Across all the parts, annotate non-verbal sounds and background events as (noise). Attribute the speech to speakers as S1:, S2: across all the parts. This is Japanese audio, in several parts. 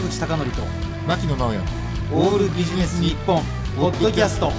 S1: 坂口孝則と
S2: 牧野直哉。
S1: オールビジネス日本ポッドキャスト。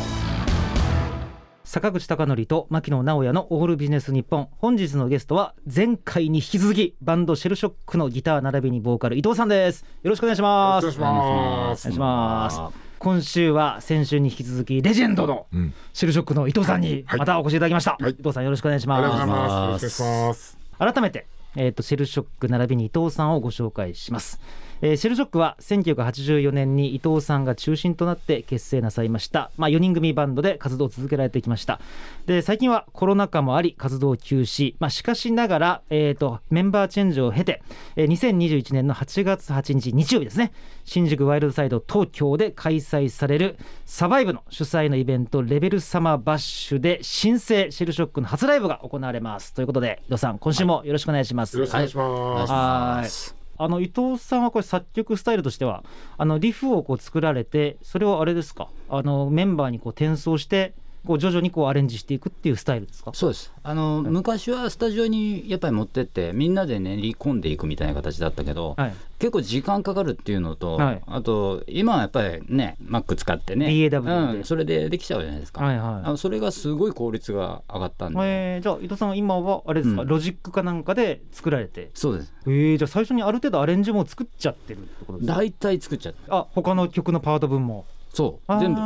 S3: 坂口孝則と牧野直哉のオールビジネス日本。本日のゲストは前回に引き続きバンドシェルショックのギター並びにボーカル伊藤さんです。よろしくお願いします。
S2: よろしくお願いします。
S3: お願いします。今週は先週に引き続きレジェンドの
S2: うん。
S3: シェルショックの伊藤さんに
S2: はい。
S3: またお越しいただきました、
S2: はい。
S3: 伊藤さんよろしくお願いしま
S2: ます。よろしくお願いします
S3: す。改めてえー、とシェルショック並びに伊藤さんをご紹介します、えーシェルショックは1984年に伊藤さんが中心となって結成なさいました、まあ、4人組バンドで活動を続けられてきました。で最近はコロナ禍もあり活動休止、まあ、しかしながら、えー、とメンバーチェンジを経て、えー2021年の8月8日日曜日ですね。新宿ワイルドサイド東京で開催されるサバイブの主催のイベントレベルサマーバッシュで新生シェルショックの初ライブが行われます。ということで伊藤さん今週もよろしくお願いします、
S2: よろしくお願いします。
S3: はい。あの伊藤さんはこれ作曲スタイルとしてはあのリフをこう作られてそれをあれですか？あのメンバーにこう転送してこう徐々にこうアレンジしていくっていうスタイルですか？
S4: そうです。あの、昔はスタジオにやっぱり持ってってみんなで練り込んでいくみたいな形だったけど、
S3: はい。
S4: 結構時間かかるっていうのと、
S3: はい。
S4: あと今はやっぱりね Mac 使ってね
S3: DAW で
S4: うん、それでできちゃうじゃないですか、
S3: はいはい
S4: あのそれがすごい効率が上がったんで、
S3: えーじゃあ伊藤さんは今はあれですか、
S4: うん。
S3: ロジックかなんかで作られて。
S4: そうです。
S3: えー、じゃあ最初にある程度アレンジも作っちゃってるってことですか？
S4: 大体作っちゃって
S3: あ他の曲のパート分も。
S4: そう。全部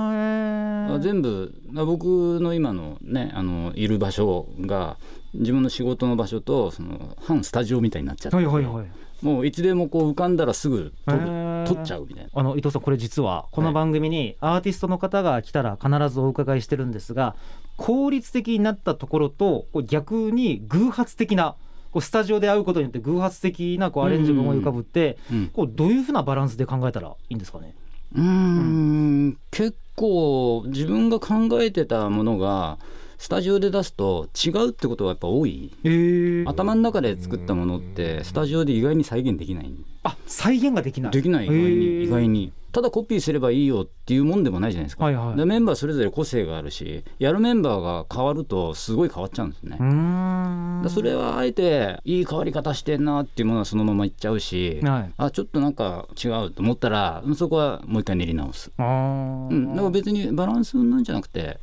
S4: 全部僕の今のねあのいる場所が自分の仕事の場所とその半スタジオみたいになっちゃって、
S3: はいはいはい。
S4: もういつでもこう浮かんだらすぐ撮る
S3: へー。
S4: 撮っちゃうみたいな。
S3: あの伊藤さんこれ実はこの番組にアーティストの方が来たら必ずお伺いしてるんですが効率的になったところと逆に偶発的なこうスタジオで会うことによって偶発的なこうアレンジが思い浮かぶって
S4: うん
S3: こうどういうふうなバランスで考えたらいいんですかね？
S4: うーん。結構自分が考えてたものがスタジオで出すと違うってことがやっぱ多い。
S3: えー、
S4: 頭の中で作ったものってスタジオで意外に再現できない。
S3: あ再現ができない。
S4: できない意外
S3: へー。
S4: に意外にただコピーすればいいよっていうもんでもないじゃないですか、
S3: はいはい。
S4: でメンバーそれぞれ個性があるしやるメンバーが変わるとすごい変わっちゃうんですね。
S3: う、ーん。
S4: でそれはあえていい変わり方してんなっていうものはそのままいっちゃうし、
S3: はい。
S4: あちょっとなんか違うと思ったらそこはもう一回練り直す。うん、だから別にバランスなんじゃなくて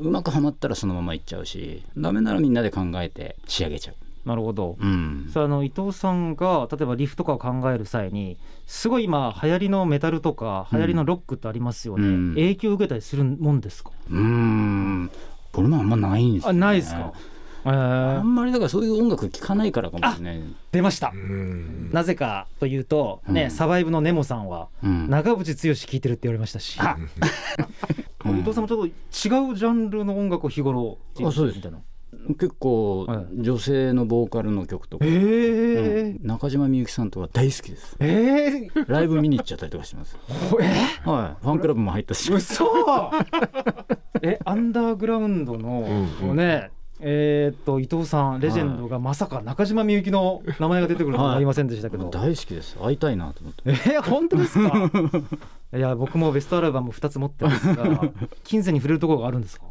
S4: うまくはまったらそのままいっちゃうしダメならみんなで考えて仕上げちゃう、
S3: なるほど。
S4: うん、
S3: さああの伊藤さんが例えばリフとかを考える際にすごい今流行りのメタルとか流行りのロックってありますよね、
S4: うん。
S3: 影響を受けたりするもんですか、
S4: うーん。これもあんまないんですよ、
S3: あ
S4: ね、
S3: ないですか、え
S4: あ
S3: ー、
S4: んまりだからそういう音楽聴かないからかもしれない、
S3: 出ました。
S2: うん。
S3: なぜかというとね、
S4: うん。
S3: サバイブのネモさんは
S4: うん、
S3: 長渕剛聴いてるって言われましたし、
S4: あ。(laughs)
S3: 伊藤さんもちょっと違うジャンルの音楽を日頃
S4: あそうです
S3: みたいな
S4: 結構、
S3: はい
S4: 女性のボーカルの曲とか、
S3: えー。
S4: うん。中島みゆきさんとか大好きです。
S3: えー、
S4: ライブ見に行っちゃったりとかしてます。
S3: え
S4: はい。ファンクラブも入ったし。
S3: 嘘。えアンダーグラウンドの、
S2: うんうん。
S3: ねえーっと伊藤さんレジェンドがまさか中島みゆきの名前が出てくるとは思いませんでしたけど、
S4: 大好きです。会いたいなと思って。
S3: えー、本当ですか？いや僕もベストアルバム2つ持ってますが (laughs) 金銭に触れるところがあるんですか？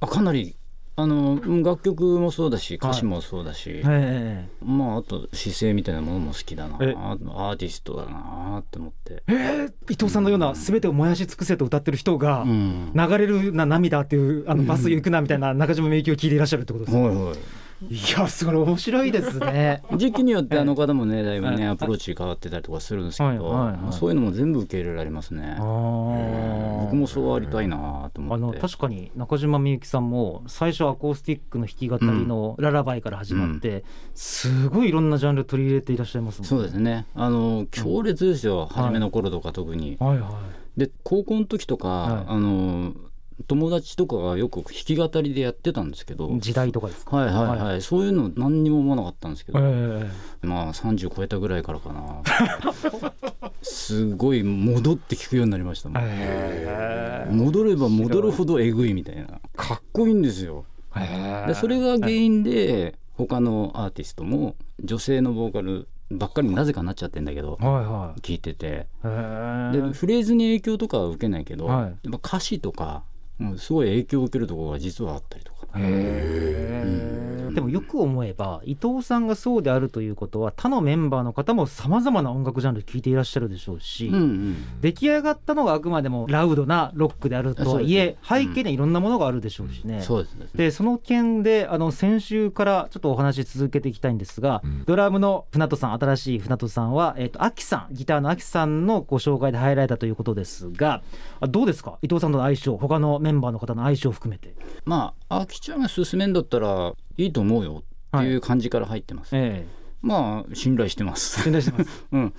S4: あかなりあのうん楽曲もそうだし歌詞もそうだし、
S3: え
S4: まああと姿勢みたいなものも好きだなア
S3: え
S4: ーティストだなって思って、
S3: えー伊藤さんのような全てを燃やし尽くせと歌ってる人が、
S4: うん、
S3: 流れるな涙っていうあのバス行くなみたいな中島みゆきを聞いていらっしゃるってことですか、
S4: はいはい
S3: いやそれ面白いですね。
S4: 時期によってあの方もねだいぶね
S3: ええ。
S4: アプローチ変わってたりとかするんですけど、
S3: はいはいはい
S4: そういうのも全部受け入れられますね。僕もそうありたいなと思
S3: あの
S4: って
S3: 確かに中島みゆきさんも最初アコースティックの弾き語りの「ララバイ」から始まって、すごいいろんなジャンル取り入れていらっしゃいますもん
S4: そうですね。あの強烈ですよ、初めの頃とか特に。
S3: はいはい。
S4: で高校の時とか、
S3: はい。
S4: あの友達とかがよく弾き語りでやってたんですけど、
S3: 時代とかですか、
S4: はいはいはい、そういうの何にも思わなかったんですけど、
S3: え
S4: まあ30超えたぐらいからかな。すごい戻って聞くようになりましたもん。
S3: え
S4: 戻れば戻るほどえぐいみたいな。かっこいいんですよ。でそれが原因で他のアーティストも女性のボーカルばっかりになぜかなっちゃってんだけど
S3: はいはい。
S4: 聞いてて。
S3: へ
S4: で
S3: ー
S4: フレーズに影響とかは受けないけど、
S3: はい。
S4: やっぱ歌詞とか、うんすごい影響を受けるところが実はあったりとか。
S3: でもよくく思えば伊藤さんがそうであるということは他のメンバーの方もさまざまな音楽ジャンル聴いていらっしゃるでしょうし、
S4: うんうん。
S3: 出来上がったのがあくまでもラウドなロックであるとはいえ、
S4: そうです
S3: 背景にはいろんなものがあるでしょうしね。
S4: そうですね。
S3: でその件であの先週からちょっとお話し続けていきたいんですが、
S2: うん。
S3: ドラムの船戸さん新しい船戸さんは、えー、とアキさんギターのアキさんのご紹介で入られたということですがあどうですか？伊藤さんとの相性他のメンバーの方の相性を含めて。
S4: まああきちゃんが進めんだったらいいと思うよっていう感じから入ってます、
S3: え
S4: まあ信頼してます。
S3: え信頼してます。(laughs)
S4: うん、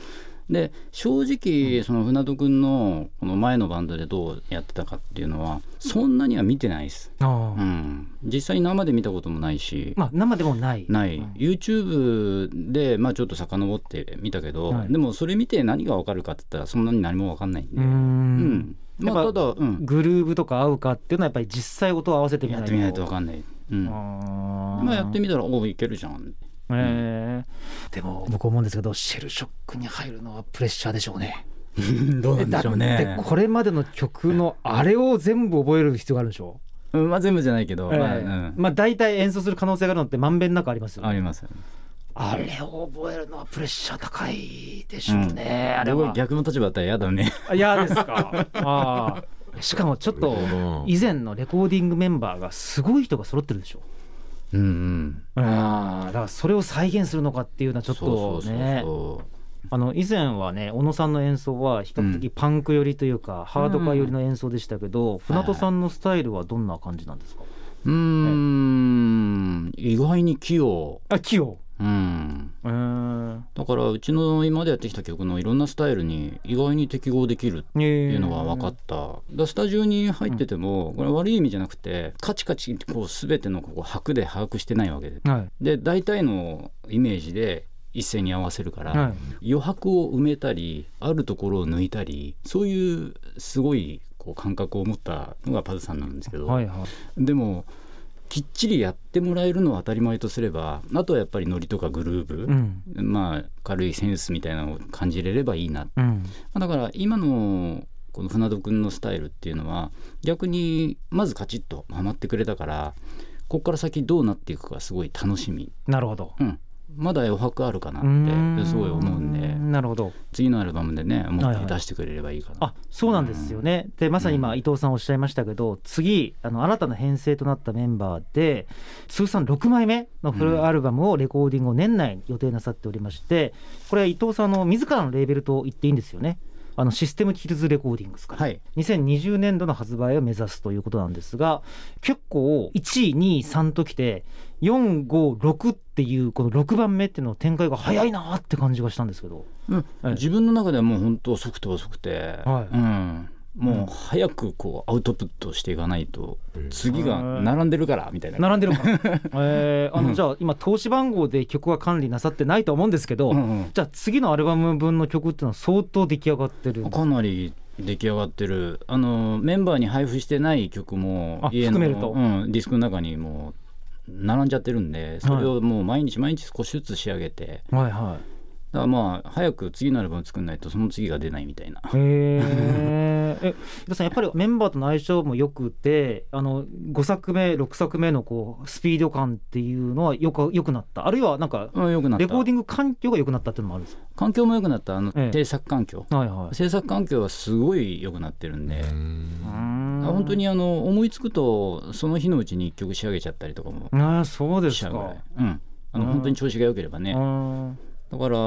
S4: で正直その船戸君のこの前のバンドでどうやってたかっていうのはそんなには見てないです、
S3: あ
S4: う
S3: ー
S4: ん、実際生で見たこともないし、
S3: まあ生でもない。
S4: ない、
S3: うん
S4: YouTube でまあちょっと遡って見たけど、
S3: はい。
S4: でもそれ見て何が分かるかって言ったらそんなに何も分かんないんで、
S3: うー
S4: うん
S3: ん
S4: まあただ、うん、
S3: グルーブとか合うかっていうのはやっぱり実際音を合わせてみないと。
S4: やってみないと分かんない、うん、
S3: あー。
S4: まあやってみたらおおいけるじゃん。
S3: えーでも僕思うんですけどシェルショックに入るのはプレッシャーでしょうね。(laughs)
S4: どう
S3: えだってこれまでの曲のあれを全部覚える必要があるでしょ、
S4: うんまあ全部じゃないけど、まあ
S3: ええ
S4: うん。
S3: まあ大体演奏する可能性があるのってまんべんなくありますよね。
S4: ありますよね
S3: あれを覚えるのはプレッシャー高いでしょうね、あれは。
S4: 僕逆の立場だったら嫌だね。
S3: あ嫌ですか。あーしかもちょっと
S2: うん。
S3: 以前のレコーディングメンバーがすごい人が揃ってるでしょ。
S4: うんうん。
S3: あだからそれを再現するのかっていうのはちょっとね。
S4: そ
S3: あの以前はね小野さんの演奏は比較的パンク寄りというか、ハードカー寄りの演奏でしたけど、船戸さんのスタイルはどんな感じなんですか、
S4: ううーん。意外に器用。
S3: あ器用
S4: うん。
S3: うーん
S4: だからうちの今までやってきた曲のいろんなスタイルに意外に適合できるっていうのが分かった、だからスタジオに入ってても、これ悪い意味じゃなくてカチカチこう全てのここ拍で把握してないわけ。で
S3: はい。
S4: で大体のイメージで一斉に合わせるから、
S3: はい。
S4: 余白を埋めたりあるところを抜いたりそういうすごいこう感覚を持ったのがパズさんなんですけど、
S3: はいはい。
S4: でもきっちりやってもらえるのは当たり前とすればあとはやっぱりノリとかグルーブ、
S3: うん。
S4: まあ軽いセンスみたいなのを感じれればいいな。
S3: うん。
S4: だから今のこの船戸君のスタイルっていうのは逆にまずカチッとはまってくれたからここから先どうなっていくかすごい楽しみ、
S3: なるほど。
S4: うん、まだ余白あるかなってすごい思うんで。
S3: なるほど。
S4: 次のアルバムでねもっ
S3: はい。はい
S4: と出してくれればいいかな、
S3: あそうなんですよね、でまさに今伊藤さんおっしゃいましたけど次あの新たな編成となったメンバーで通算6枚目のフルアルバムをレコーディングを年内に予定なさっておりましてこれは伊藤さんの自らのレーベルと言っていいんですよねあのシステムキルズレコーディングスから、
S4: はい。
S3: 2020年度の発売を目指すということなんですが結構1位2位3ときて456っていうこの6番目っていうの展開が早いなって感じがしたんですけど。
S4: うん。
S3: はい
S4: 自分の中ではもう本当遅くて遅くて、
S3: はい。
S4: うん、もう早くこうアウトプットしていかないと
S2: うん。
S4: 次が並んでるからみたいな。
S3: 並んでるから、(laughs) えーあの
S4: うん。
S3: じゃあ今投資番号で曲は管理なさってないと思うんですけど、
S4: うんうん。
S3: じゃあ次のアルバム分の曲っていうのは相当出来上がってる。
S4: かなり出来上がってる。あのメンバーに配布してない曲も
S3: あ
S4: 家の
S3: 含めると。
S4: うん、ディスクの中にもう並んじゃってるんでそれをもう毎日毎日少しずつ仕上げて
S3: はいは
S4: だからまあ早く次のアルバム作んないとその次が出ないみたいな。
S3: いへー。(laughs) え伊田さんやっぱりメンバーとの相性もよくてあの5作目6作目のこうスピード感っていうのはよくよくなった？あるいはなんかレコーディング環境が良くなったっていうのもあるんですか？
S4: 環境も良くなった。あの
S3: ええ。
S4: 制作環境、
S3: はいはい。
S4: 制作環境はすごい良くなってるんで、
S3: うーん。
S4: 本当にあの思いつくとその日のうちに一曲仕上げちゃったりとかも
S3: ああそうですか。
S4: うん、あの
S3: うん。
S4: 本当に調子が良ければね、
S3: あ
S4: だから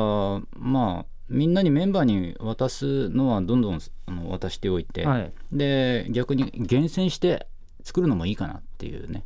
S4: まあみんなにメンバーに渡すのはどんどんあの渡しておいて、
S3: ーはい。
S4: で逆に厳選して作るのもいいかなっていうね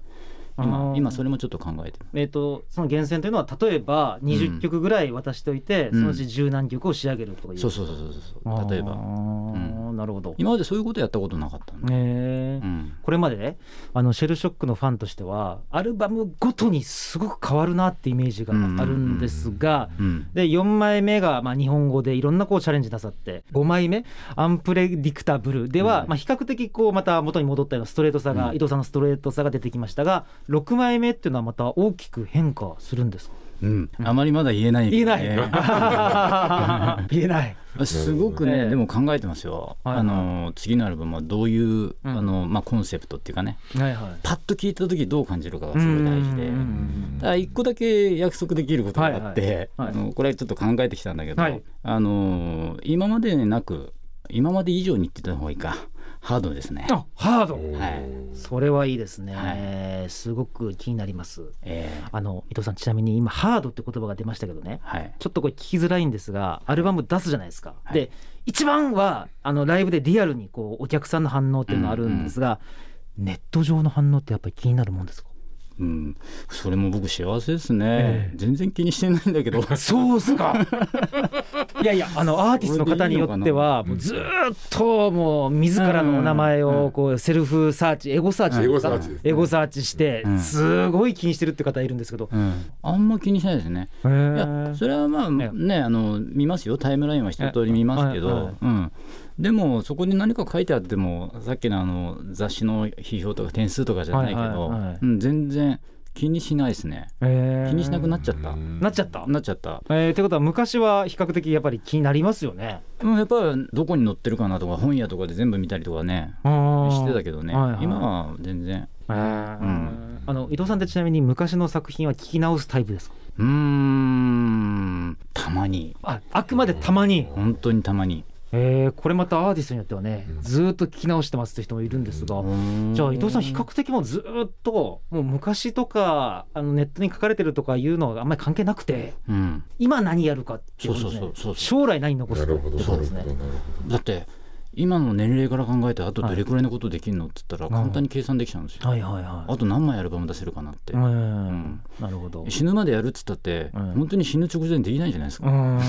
S4: 今今それもちょっと考えてる
S3: えー、とその厳選というのは例えば20曲ぐらい渡しておいて、
S4: うん。
S3: そのうち十何曲を仕上げるとかいう。
S4: そうそうそうそうそう。例えば。
S3: あーなるほど、
S4: 今までそういうことやったことなかったんで、
S3: えー。
S4: うん、
S3: これまでねあのシェルショックのファンとしてはアルバムごとにすごく変わるなってイメージがあるんですが、
S4: うん。
S3: で4枚目がまあ日本語でいろんなこうチャレンジなさって5枚目「アンプレディクタブル」では
S4: うん。
S3: まあ比較的こうまた元に戻ったようなストレートさが、
S4: うん。
S3: 伊藤さんのストレートさが出てきましたが6枚目っていうのはまた大きく変化するんですか？
S4: うん、あまりまだ言えない。け
S3: 言えない、(laughs) 言えない。
S4: すごくね、
S3: ええ
S4: でも考えてますよ、
S3: はいはい。
S4: あの次のアルバムはどういう、
S3: うん。
S4: あのまあ、コンセプトっていうかね。
S3: はいはい。
S4: パッと聞いた時どう感じるかがすごい大事で。
S3: うんうんうん
S4: あ一個だけ約束できることがあって、
S3: はいはい。はい。
S4: あのこれはちょっと考えてきたんだけど、
S3: はい。
S4: あの今までなく今まで以上に言ってた方がいいかハードですね。
S3: あハード。
S4: はい。
S3: それはいいですね、
S4: は
S3: すごく気になります。
S4: えー
S3: あの伊藤さんちなみに今ハードって言葉が出ましたけどね。
S4: はい。
S3: ちょっとこれ聞きづらいんですがアルバム出すじゃないですか、
S4: はい。
S3: で一番はあのライブでリアルにこうお客さんの反応っていうのはあるんですが、ネット上の反応ってやっぱり気になるもんですか？
S4: うん、それも僕幸せですね、
S3: ええ。
S4: 全然気にしてないんだけど。(laughs)
S3: そうっすか。いやいやあのアーティストの方によってはもうずーっともう自らのお名前をこうセルフサーチエゴサーチ
S2: エゴサーチね。
S3: エゴサーチして
S4: うん。
S3: すごい気にしてるって方いるんですけど、
S4: うん、あんま気にしないですね。
S3: へ
S4: いや
S3: ー
S4: それはまあ
S3: え
S4: ねあの見ますよ。タイムラインは一通り見ますけど、
S3: えはい。はい。
S4: うん、でもそこに何か書いてあってもさっきのあの雑誌の批評とか点数とかじゃないけど、全然気にしないですね。
S3: へー。
S4: 気にしなくなっちゃった、
S3: なっちゃった？
S4: なっちゃった、
S3: えー、ってことは昔は比較的やっぱり気になりますよね。
S4: うん、やっぱりどこに載ってるかなとか本屋とかで全部見たりとかねしてたけどね、
S3: はいはい。
S4: 今は全然。
S3: えー。あの伊藤さんってちなみに昔の作品は聞き直すタイプですか？
S4: うーんたまに。
S3: ああくまでたまに、
S4: 本当にたまに
S3: えー、これまたアーティストによってはねずーっと聞き直してますって人もいるんですが、じゃあ伊藤さん比較的もうずーっともう昔とかあのネットに書かれてるとかいうのはあんまり関係なくて
S4: うん。
S3: 今何やるかっていうことですね。
S4: そうそうそうそう
S3: 将来何残すかってことですね。
S4: だって今の年齢から考えてあとどれくらいのことできるのって言ったら簡単に計算できちゃうんですよ、
S3: はいはいはい。
S4: あと何枚アルバム出せるかなって、
S3: うん。なるほど。
S4: 死ぬまでやるっつったって、
S3: うん
S4: 本当に死ぬ直前できないじゃないですか、
S3: うん。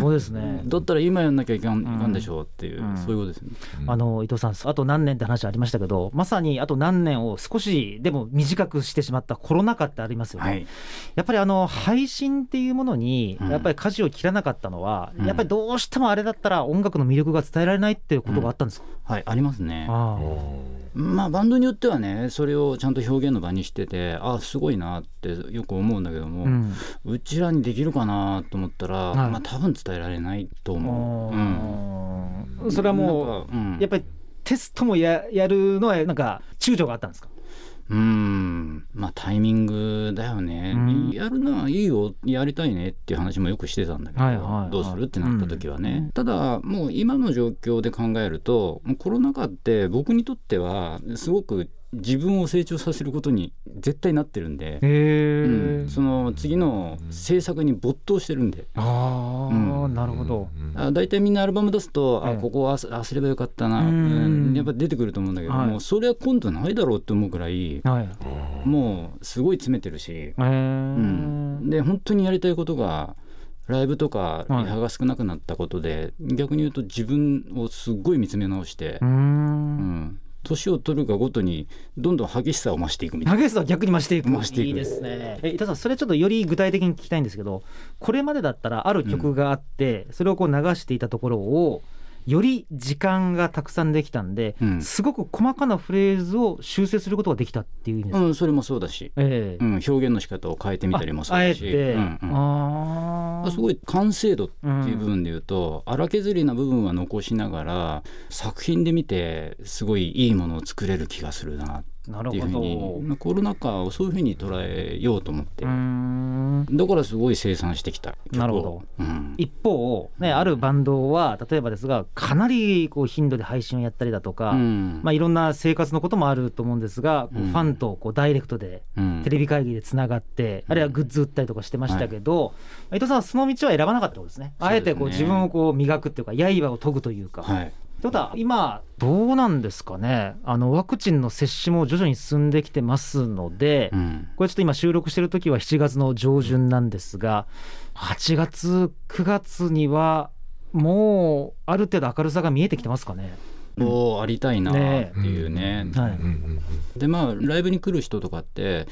S3: そうですね。
S4: だったら今やんなきゃいかん,、いかんでしょうっていう、
S3: うん。
S4: そういうことですね、
S3: あの伊藤さんあと何年って話ありましたけどまさにあと何年を少しでも短くしてしまったコロナ禍ってありますよね、
S4: はい。
S3: やっぱりあの配信っていうものに
S4: うん。
S3: やっぱり舵を切らなかったのは、
S4: うん。
S3: やっぱりどうしてもあれだったら音楽の魅力が伝えられないっていうことがあったんですか、
S4: はいありますね。
S3: あ
S4: まあバンドによってはねそれをちゃんと表現の場にしててあすごいなってよく思うんだけど
S3: あ
S4: も、
S3: う
S4: うんちらにできるかなと思ったら、
S3: はい。
S4: まあ多分伝えられないと思う、うん
S3: うん。それはも
S4: う
S3: やっぱりテストもややるのはなんか躊躇があったんですか？
S4: うーん。まあタイミングだよね、
S3: うん。
S4: やるのはいいよ。やりたいねっていう話もよくしてたんだけど、
S3: はいはいはい。
S4: どうするってなった時はね、
S3: うん。
S4: ただもう今の状況で考えるとコロナ禍って僕にとってはすごく自分を成長させることに絶対なってるんで、うんその次の制作に没頭してるんで。
S3: ああ、
S4: うん。
S3: なるほど、
S4: あ大体みんなアルバム出すと、
S3: ええ。
S4: あここはあすあすればよかったな、
S3: うん。
S4: うんやっぱ出てくると思うんだけども、
S3: はい。
S4: それは今度ないだろうって思うくらい
S3: はい。
S4: もうすごい詰めてるし、うん、で本当にやりたいことがライブとか
S3: はい。
S4: リハが少なくなったことで、逆に言うと自分をすっごい見つめ直して年を取るがごとにどんどん激しさを増していくみたいな。
S3: 激しさは逆に増していく。
S4: 増していく。
S3: いいですね。え伊藤さんそれちょっとより具体的に聞きたいんですけどこれまでだったらある曲があって、それをこう流していたところをより時間がたくさんできたんで、
S4: うん。
S3: すごく細かなフレーズを修正することができたっていう意味です。か、
S4: うん、それもそうだし、
S3: ええ。
S4: うん、表現の仕方を変えてみたりもそうだし、うんうん。
S3: ああ
S4: すごい完成度っていう部分で言うと、荒削りな部分は残しながら作品で見てすごいいいものを作れる気がするなって
S3: なるほど。
S4: コロナ禍をそういうふうに捉えようと思って、だからすごい生産してきた。
S3: なるほど、
S4: うん。
S3: 一方、ね、あるバンドは例えばですがかなりこう頻度で配信をやったりだとか、
S4: うん。
S3: まあ、いろんな生活のこともあると思うんですが、こう
S4: うん。
S3: ファンとこうダイレクトで
S4: うん。
S3: テレビ会議でつながって、あるいはグッズ売ったりとかしてましたけど、伊藤さんはその道は選ばなかったことですね。あえてこう自分をこう磨くっていうか刃を研ぐというか。
S4: はい
S3: ということは今どうなんですかね。あのワクチンの接種も徐々に進んできてますので、
S4: うん。
S3: これちょっと今収録してる時は7月の上旬なんですが8月9月にはもうある程度明るさが見えてきてますかね。
S4: こうありたいなっていうね。
S3: はい。
S4: でまあライブに来る人とかって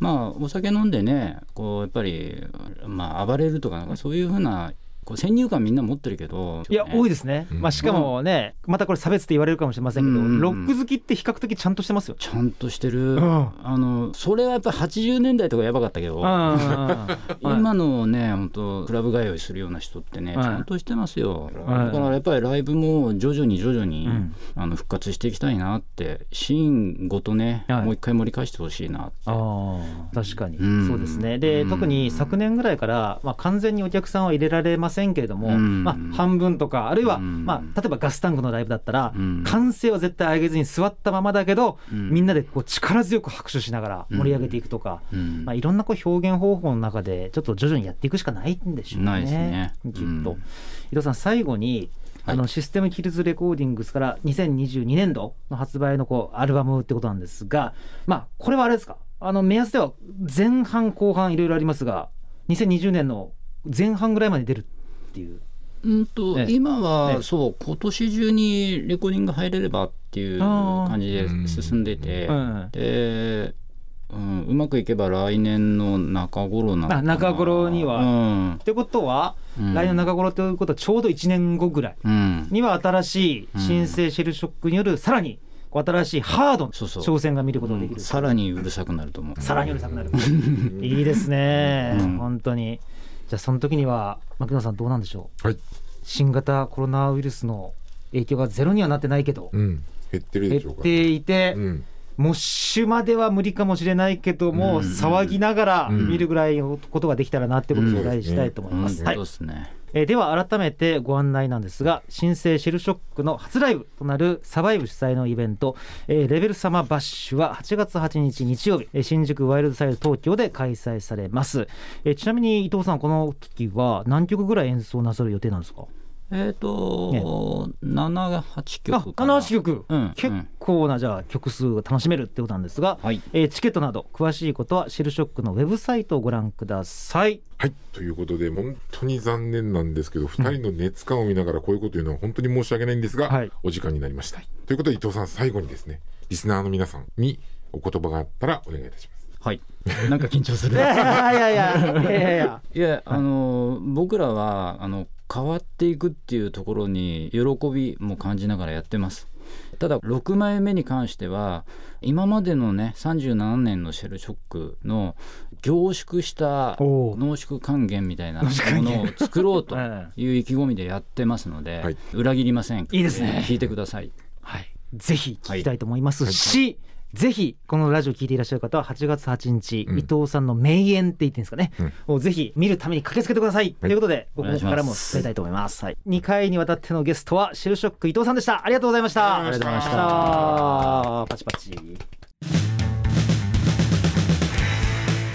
S4: まあお酒飲んでねこうやっぱりまあ暴れるとかなんかそういうふうなこう先入観みんな持ってるけど
S3: いや多い
S4: で
S3: ですね、
S2: うん。
S3: まあ、しかもねまたこれ差別って言われるかもしれませんけど、
S4: うん
S3: ロック好きって比較的ちゃんとしてますよ。
S4: ちゃんとしてる、
S3: うん。
S4: あのそれはやっぱり80年代とかやばかったけど、今のね本当クラブ通いするような人ってね、
S3: はい。
S4: ちゃんとしてますよ、
S3: はい。
S4: だからやっぱりライブも徐々に徐々に、
S3: うん。
S4: あの復活していきたいなってシーンごとね、
S3: はい。
S4: もう一回盛り返してほしいなって。
S3: あー確かに、
S4: うん。
S3: そうですね。で、
S4: うん。
S3: 特に昨年ぐらいから、まあ、完全にお客さんは入れられませんけれども、
S4: うん。
S3: まあ、半分とかあるいは、
S4: うん。
S3: まあ、例えばガスタンクのライブだったら、
S4: うん。
S3: 歓声は絶対上げずに座ったままだけど、
S4: うん。
S3: みんなでこう力強く拍手しながら盛り上げていくとか、
S4: うん。
S3: まあ、いろんなこう表現方法の中でちょっと徐々にやっていくしかないんでしょうね。
S4: ないですね。
S3: きっと、
S4: うん。
S3: 伊藤さん最後にあのシステムキルズレコーディングスから2022年度の発売のこうアルバムってことなんですが、まあ、これはあれですか？あの目安では前半後半いろいろありますが2020年の前半ぐらいまで出るっていう。
S4: うんと
S3: ええ
S4: 今は、
S3: ええ
S4: そう今年中にレコーディング入れればっていう感じで進んでて、
S3: うん。
S4: で、うん、うまくいけば来年の中頃なのかな。
S3: あ中頃には。
S4: うん。
S3: ってことは、
S4: うん。
S3: 来年の中頃ということはちょうど1年後ぐらい
S4: うん、
S3: には新しい
S4: うん。
S3: 新生シェルショックによるさらに新しいハードな
S4: そうそう。
S3: 挑戦が見ることができる。
S4: さらにうるさくなると思う。
S3: さらにうるさくなる。いいですね、
S4: うん。
S3: 本当に。じゃあその時には牧野さんどうなんでしょう？
S2: はい。
S3: 新型コロナウイルスの影響がゼロにはなってないけど、
S2: うん。減ってるでしょうか
S3: 減っていて、
S2: うん
S3: モッシュまでは無理かもしれないけども、
S4: うん
S3: 騒ぎながら
S2: うん。
S3: 見るぐらいのことができたらなってことをお願いしたいと思います。はい。
S4: ですね。
S3: えーでは改めてご案内なんですが新生シェルショックの初ライブとなるサバイブ主催のイベント、えーレベルサマバッシュは8月8日日曜日えー新宿ワイルドサイド東京で開催されます、えーちなみに伊藤さんこの時は何曲ぐらい演奏なさる予定なんですか？
S4: えっ、ー、と、ね、
S3: 78
S4: 曲かな。
S3: 7曲、
S4: うん、
S3: 結構なじゃあ曲数が楽しめるってことなんですが、
S4: はい、
S3: えー、チケットなど詳しいことはシェルショックのウェブサイトをご覧ください。
S2: はいということで本当に残念なんですけど、2人の熱感を見ながらこういうこと言うのは本当に申し訳ないんですが、お時間になりました。ということで伊藤さん最後にですねリスナーの皆さんにお言葉があったらお願いいたします。
S4: はい。なんか緊張する。(laughs)
S3: いやいやいやいやいや。いや
S4: あの僕らはあの変わっていくっていうところに喜びも感じながらやってます。ただ6枚目に関しては今までのね37年のシェルショックの凝縮した濃縮還元みたいなものを作ろうと (laughs)
S3: え
S4: いう意気込みでやってますので、
S2: はい。
S4: 裏切りません
S3: いいですね。
S4: 聞いてください。
S3: はい、ぜひ聞きたいと思いますし、ぜひこのラジオ聞いていらっしゃる方は8月8日、
S2: うん。
S3: 伊藤さんの名演って言っていいんですかね、をぜひ見るために駆けつけてください、ということで僕
S4: お願いします
S3: からも伝えたいと思います、はい、2回にわたってのゲストはシェルショック伊藤さんでした。ありがとうございました。
S2: ありがとうございました
S3: たパチパチ。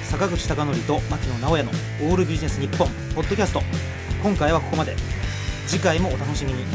S1: 坂口孝則と牧野直哉の「オールビジネス日本ポッドキャスト。今回はここまで。次回もお楽しみに